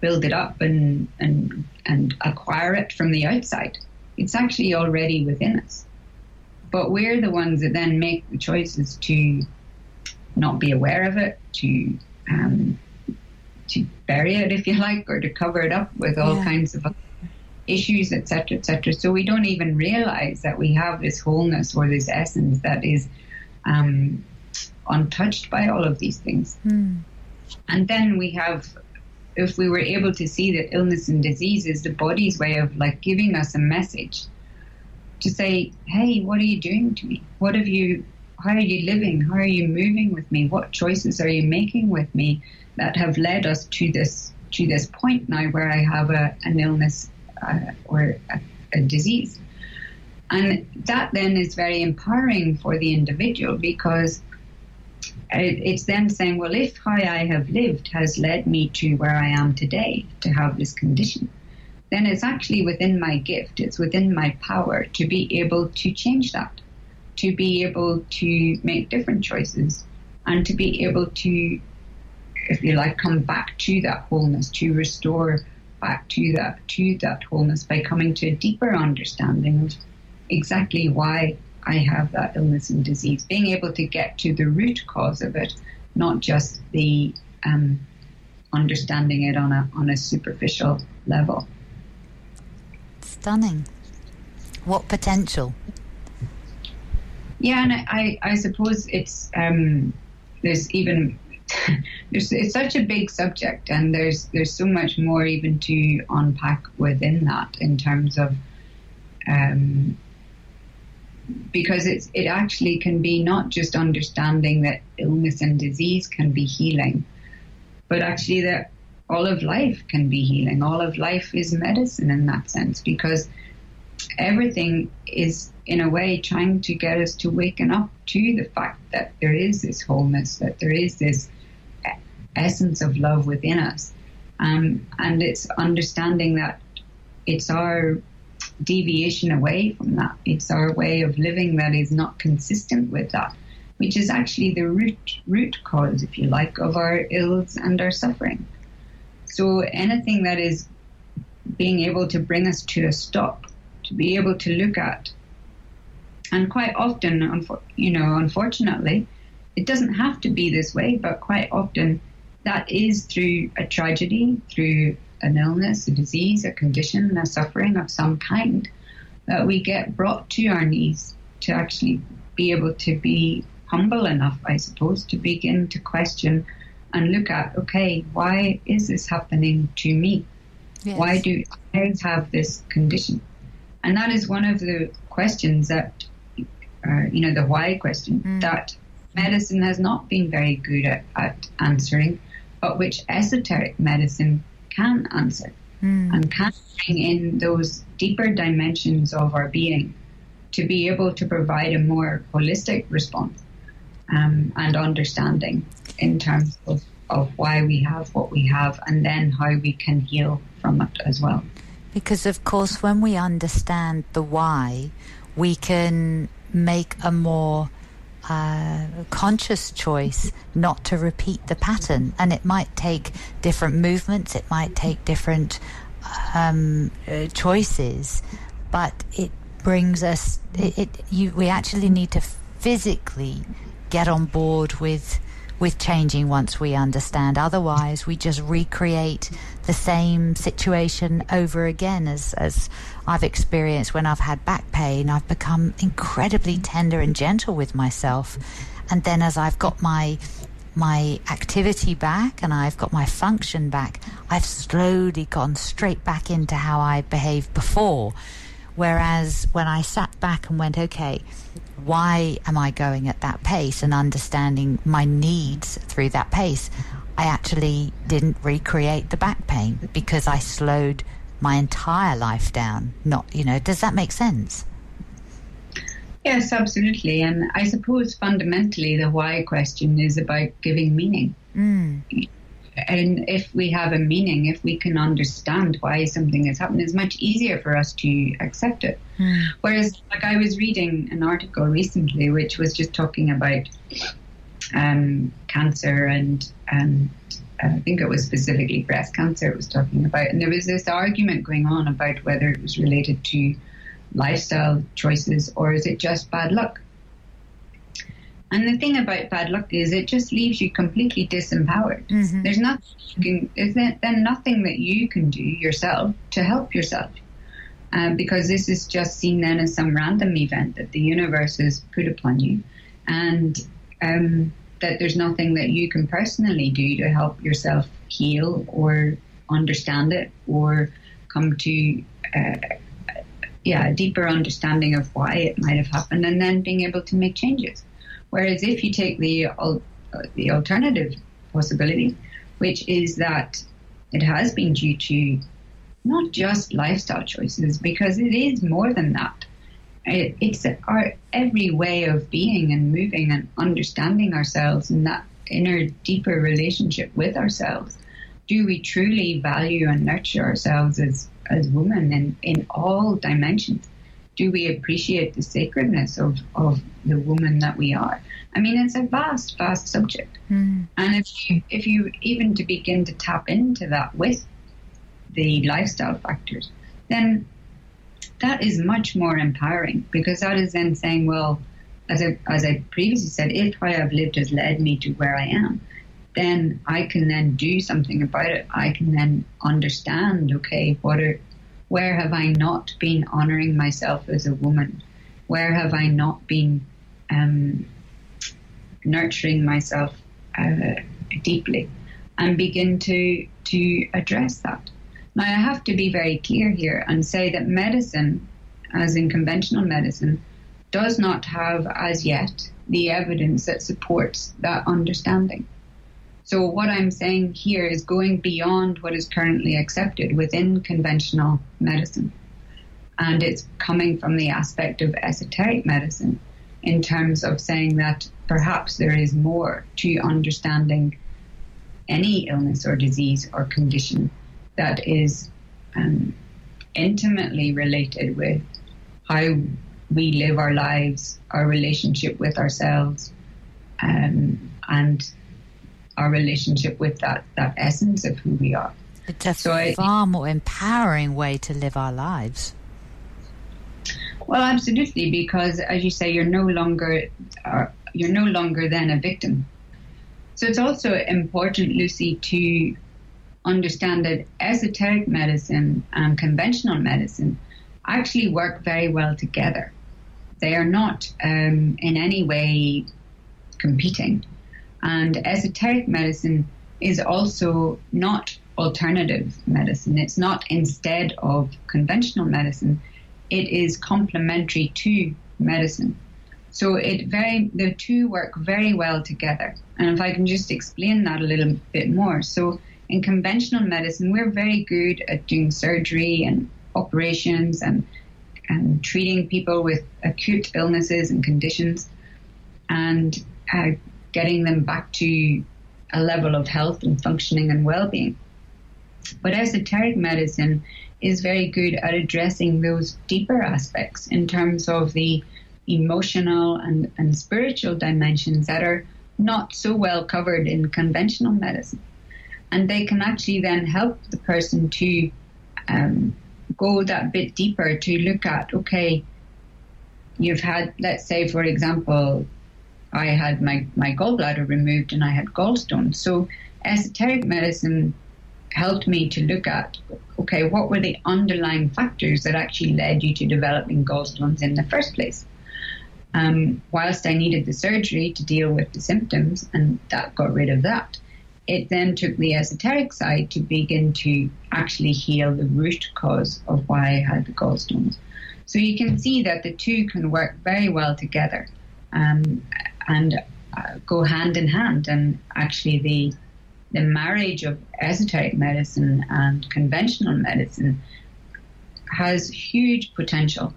Speaker 2: build it up and, and, and acquire it from the outside. It's actually already within us. But we're the ones that then make the choices to not be aware of it, to um, to bury it, if you like, or to cover it up with all yeah. kinds of issues, etc., etc. So we don't even realize that we have this wholeness or this essence that is um, untouched by all of these things. Mm. And then we have, if we were able to see that illness and disease is the body's way of like giving us a message to say, hey, what are you doing to me? What have you, how are you living? How are you moving with me? What choices are you making with me that have led us to this, to this point now where I have a, an illness uh, or a, a disease? And that then is very empowering for the individual because it's then saying, well, if how I have lived has led me to where I am today to have this condition, then it's actually within my gift, it's within my power to be able to change that, to be able to make different choices, and to be able to, if you like, come back to that wholeness, to restore back to that to that wholeness by coming to a deeper understanding of exactly why I have that illness and disease, being able to get to the root cause of it, not just the um, understanding it on a on a superficial level
Speaker 1: stunning. What potential?
Speaker 2: Yeah, and I, I suppose it's um, there's even [laughs] there's it's such a big subject, and there's there's so much more even to unpack within that in terms of um, because it's it actually can be not just understanding that illness and disease can be healing, but actually that all of life can be healing. All of life is medicine in that sense because everything is, in a way, trying to get us to waken up to the fact that there is this wholeness, that there is this essence of love within us. Um, and it's understanding that it's our deviation away from that. It's our way of living that is not consistent with that, which is actually the root root cause, if you like, of our ills and our suffering. So anything that is being able to bring us to a stop, to be able to look at, and quite often, you know, unfortunately, it doesn't have to be this way, but quite often that is through a tragedy, through an illness, a disease, a condition, a suffering of some kind, that we get brought to our knees to actually be able to be humble enough, I suppose, to begin to question and look at, okay, why is this happening to me? Yes. Why do I have this condition? And that is one of the questions that, uh, you know, the why question mm. that medicine has not been very good at, at, answering, but which esoteric medicine can answer mm. and can bring in those deeper dimensions of our being to be able to provide a more holistic response um, and understanding in terms of, of why we have what we have and then how we can heal from it as well.
Speaker 1: Because, of course, when we understand the why, we can make a more uh, conscious choice not to repeat the pattern. And it might take different movements, it might take different um, uh, choices, but it brings us, it, it, you, we actually need to physically get on board with with changing once we understand. Otherwise, we just recreate the same situation over again. As as I've experienced when I've had back pain, I've become incredibly tender and gentle with myself, and then as I've got my my activity back and I've got my function back, I've slowly gone straight back into how I behaved before. Whereas when I sat back and went, okay, why am I going at that pace and understanding my needs through that pace, I actually didn't recreate the back pain because I slowed my entire life down. Not, you know, does that make sense?
Speaker 2: Yes, absolutely. And I suppose fundamentally the why question is about giving meaning.
Speaker 1: Mm.
Speaker 2: And if we have a meaning, if we can understand why something has happened, it's much easier for us to accept it.
Speaker 1: Mm.
Speaker 2: Whereas, like, I was reading an article recently which was just talking about um, cancer and, and I think it was specifically breast cancer it was talking about. And there was this argument going on about whether it was related to lifestyle choices or is it just bad luck? And the thing about bad luck is it just leaves you completely disempowered.
Speaker 1: Mm-hmm.
Speaker 2: There's nothing, is there then nothing that you can do yourself to help yourself. Um, because this is just seen then as some random event that the universe has put upon you. And um, that there's nothing that you can personally do to help yourself heal or understand it or come to uh, yeah a deeper understanding of why it might have happened and then being able to make changes. Whereas if you take the uh, the alternative possibility which is that it has been due to not just lifestyle choices because it is more than that it, it's our every way of being and moving and understanding ourselves in that inner, deeper relationship with ourselves. Do we truly value and nurture ourselves as, as women in, in all dimensions? Do we appreciate the sacredness of, of the woman that we are? I mean, it's a vast, vast subject.
Speaker 1: Mm.
Speaker 2: And if you, if you even to begin to tap into that with the lifestyle factors, then that is much more empowering because that is then saying, well, as I, as I previously said, if how I have lived has led me to where I am, then I can then do something about it. I can then understand, okay, what are, where have I not been honoring myself as a woman? Where have I not been um, nurturing myself uh, deeply? And begin to to address that. Now, I have to be very clear here and say that medicine, as in conventional medicine, does not have as yet the evidence that supports that understanding. So, what I'm saying here is going beyond what is currently accepted within conventional medicine. And it's coming from the aspect of esoteric medicine in terms of saying that perhaps there is more to understanding any illness or disease or condition that is um, intimately related with how we live our lives, our relationship with ourselves, um, and our relationship with that, that essence of who we are.
Speaker 1: It's a so far I, more empowering way to live our lives.
Speaker 2: Well, absolutely, because as you say, you're no longer uh, you're no longer then a victim. So it's also important, Lucy, to understand that esoteric medicine and conventional medicine actually work very well together. They are not um, in any way competing. And esoteric medicine is also not alternative medicine. It's not instead of conventional medicine. It is complementary to medicine. So it very the two work very well together. And if I can just explain that a little bit more. So in conventional medicine, we're very good at doing surgery and operations and and treating people with acute illnesses and conditions and uh, getting them back to a level of health and functioning and well-being. But esoteric medicine is very good at addressing those deeper aspects in terms of the emotional and, and spiritual dimensions that are not so well covered in conventional medicine and they can actually then help the person to um, go that bit deeper to look at okay you've had let's say for example i had my, my gallbladder removed and i had gallstones. So esoteric medicine helped me to look at okay what were the underlying factors that actually led you to developing gallstones in the first place? Um, whilst i needed the surgery to deal with the symptoms and that got rid of that it then took the esoteric side to begin to actually heal the root cause of why I had the gallstones. So you can see that the two can work very well together um, and uh, go hand in hand. And actually, the the marriage of esoteric medicine and conventional medicine has huge potential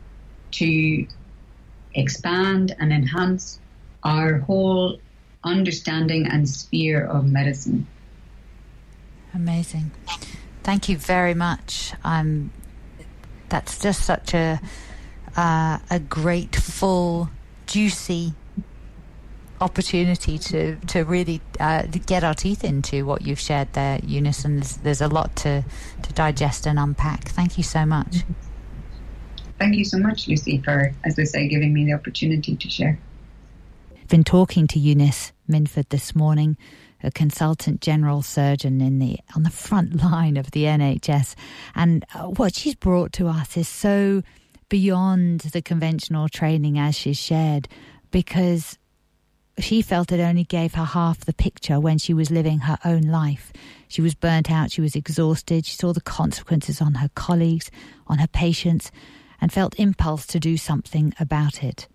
Speaker 2: to expand and enhance our whole understanding and sphere of medicine.
Speaker 1: Amazing. Thank you very much. Um, that's just such a uh, a great, full, juicy opportunity to to really uh, get our teeth into what you've shared there, Eunice. And there's, there's a lot to to digest and unpack. Thank you so much.
Speaker 2: Thank you so much, Lucy, for, as I say, giving me the opportunity to share.
Speaker 1: Been talking to Eunice Minford this morning a consultant general surgeon in the on the front [laughs] line of the NHS, and uh, what she's brought to us is so beyond the conventional training as she's shared, because she felt it only gave her half the picture when she was living her own life. She was burnt out, she was exhausted, she saw the consequences on her colleagues, on her patients, and felt impulse to do something about it.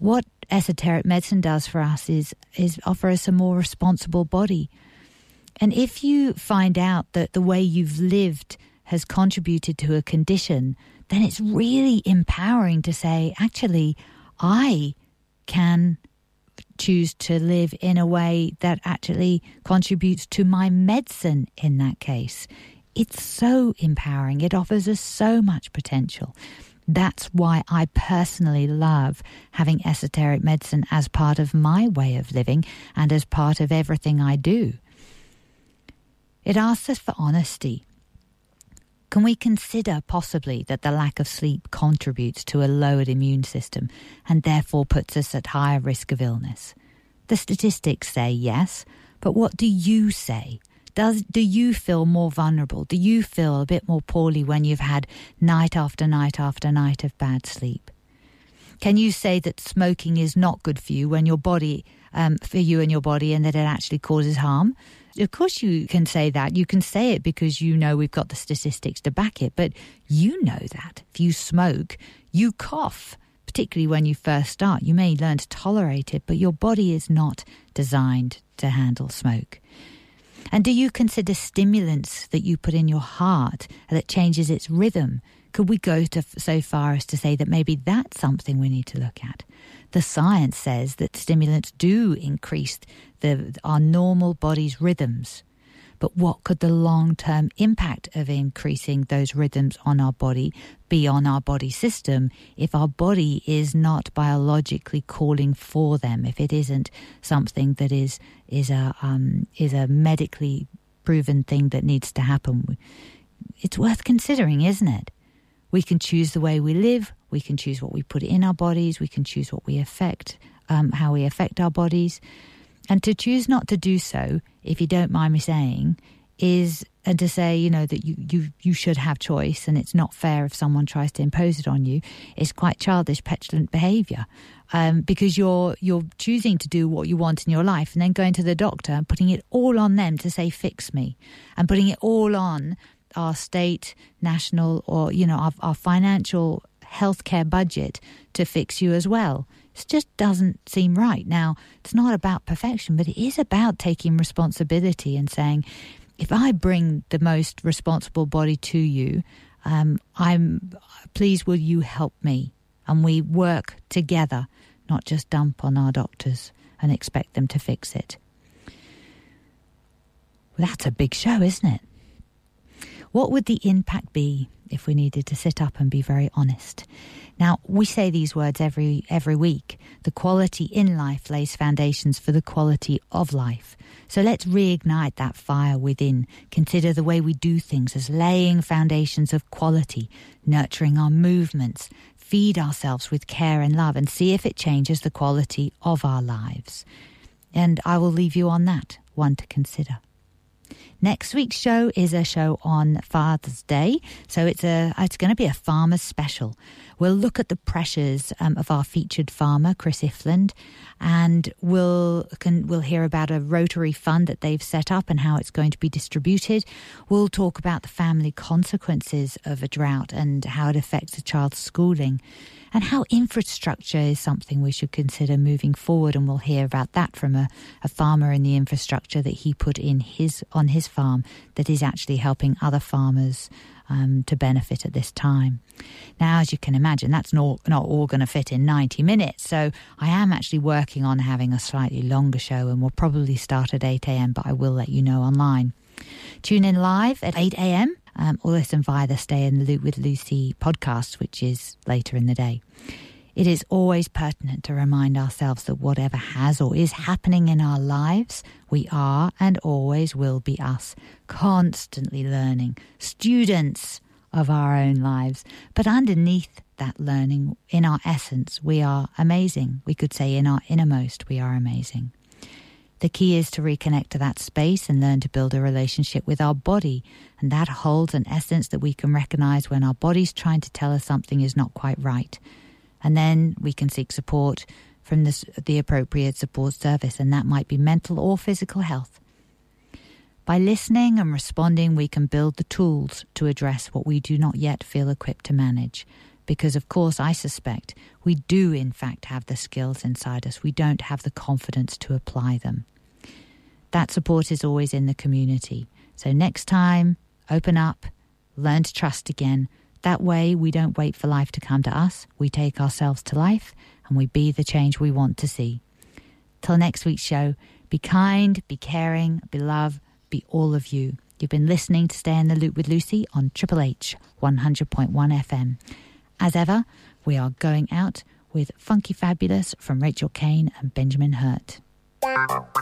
Speaker 1: What esoteric medicine does for us is is offer us a more responsible body. And if you find out that the way you've lived has contributed to a condition, then it's really empowering to say, actually, I can choose to live in a way that actually contributes to my medicine in that case. It's so empowering. It offers us so much potential. That's why I personally love having esoteric medicine as part of my way of living and as part of everything I do. It asks us for honesty. Can we consider possibly that the lack of sleep contributes to a lowered immune system and therefore puts us at higher risk of illness? The statistics say yes, but what do you say? Does do you feel more vulnerable? Do you feel a bit more poorly when you've had night after night after night of bad sleep? Can you say that smoking is not good for you when your body, um, for you and your body, and that it actually causes harm? Of course, you can say that. You can say it because you know we've got the statistics to back it. But you know that if you smoke, you cough, particularly when you first start. You may learn to tolerate it, but your body is not designed to handle smoke. And do you consider stimulants that you put in your heart that changes its rhythm? Could we go to, so far as to say that maybe that's something we need to look at? The science says that stimulants do increase the, our normal body's rhythms. But what could the long term impact of increasing those rhythms on our body be on our body system if our body is not biologically calling for them, if it isn't something that is, is, a, um, is a medically proven thing that needs to happen? It's worth considering, isn't it? We can choose the way we live, we can choose what we put in our bodies, we can choose what we affect, um, how we affect our bodies. And to choose not to do so, if you don't mind me saying, is and to say, you know, that you, you, you should have choice and it's not fair if someone tries to impose it on you is quite childish, petulant behaviour. Um, because you're you're choosing to do what you want in your life and then going to the doctor and putting it all on them to say fix me and putting it all on our state, national, or you know our, our financial healthcare budget to fix you as well. It just doesn't seem right. Now, it's not about perfection, but it is about taking responsibility and saying, if I bring the most responsible body to you, um, I'm please will you help me? And we work together, not just dump on our doctors and expect them to fix it. Well, that's a big show, isn't it? What would the impact be if we needed to sit up and be very honest? Now, we say these words every every week. The quality in life lays foundations for the quality of life. So let's reignite that fire within. Consider the way we do things as laying foundations of quality, nurturing our movements, feed ourselves with care and love, and see if it changes the quality of our lives. And I will leave you on that one to consider. Next week's show is a show on Father's Day, so it's a it's going to be a farmer's special. We'll look at the pressures um, of our featured farmer, Chris Ifland, and we'll can we'll hear about a Rotary fund that they've set up and how it's going to be distributed. We'll talk about the family consequences of a drought and how it affects a child's schooling and how infrastructure is something we should consider moving forward. And we'll hear about that from a, a farmer and the infrastructure that he put in his on his farm that is actually helping other farmers um, to benefit at this time. Now, as you can imagine, that's not, not all going to fit in 90 minutes. So I am actually working on having a slightly longer show and we'll probably start at 8 a.m., but I will let you know online. Tune in live at 8 a.m. Um, or listen via the Stay in the Loop with Lucy podcast, which is later in the day. It is always pertinent to remind ourselves that whatever has or is happening in our lives, we are and always will be us, constantly learning, students of our own lives. But underneath that learning, in our essence, we are amazing. We could say in our innermost, we are amazing. The key is to reconnect to that space and learn to build a relationship with our body. And that holds an essence that we can recognize when our body's trying to tell us something is not quite right and then we can seek support from the, the appropriate support service, and that might be mental or physical health. By listening and responding, we can build the tools to address what we do not yet feel equipped to manage. Because, of course, I suspect we do, in fact, have the skills inside us. We don't have the confidence to apply them. That support is always in the community. So, next time, open up, learn to trust again, that way, we don't wait for life to come to us. We take ourselves to life and we be the change we want to see. Till next week's show, be kind, be caring, be love, be all of you. You've been listening to Stay in the Loop with Lucy on Triple H 100.1 FM. As ever, we are going out with Funky Fabulous from Rachel Kane and Benjamin Hurt. Thank you.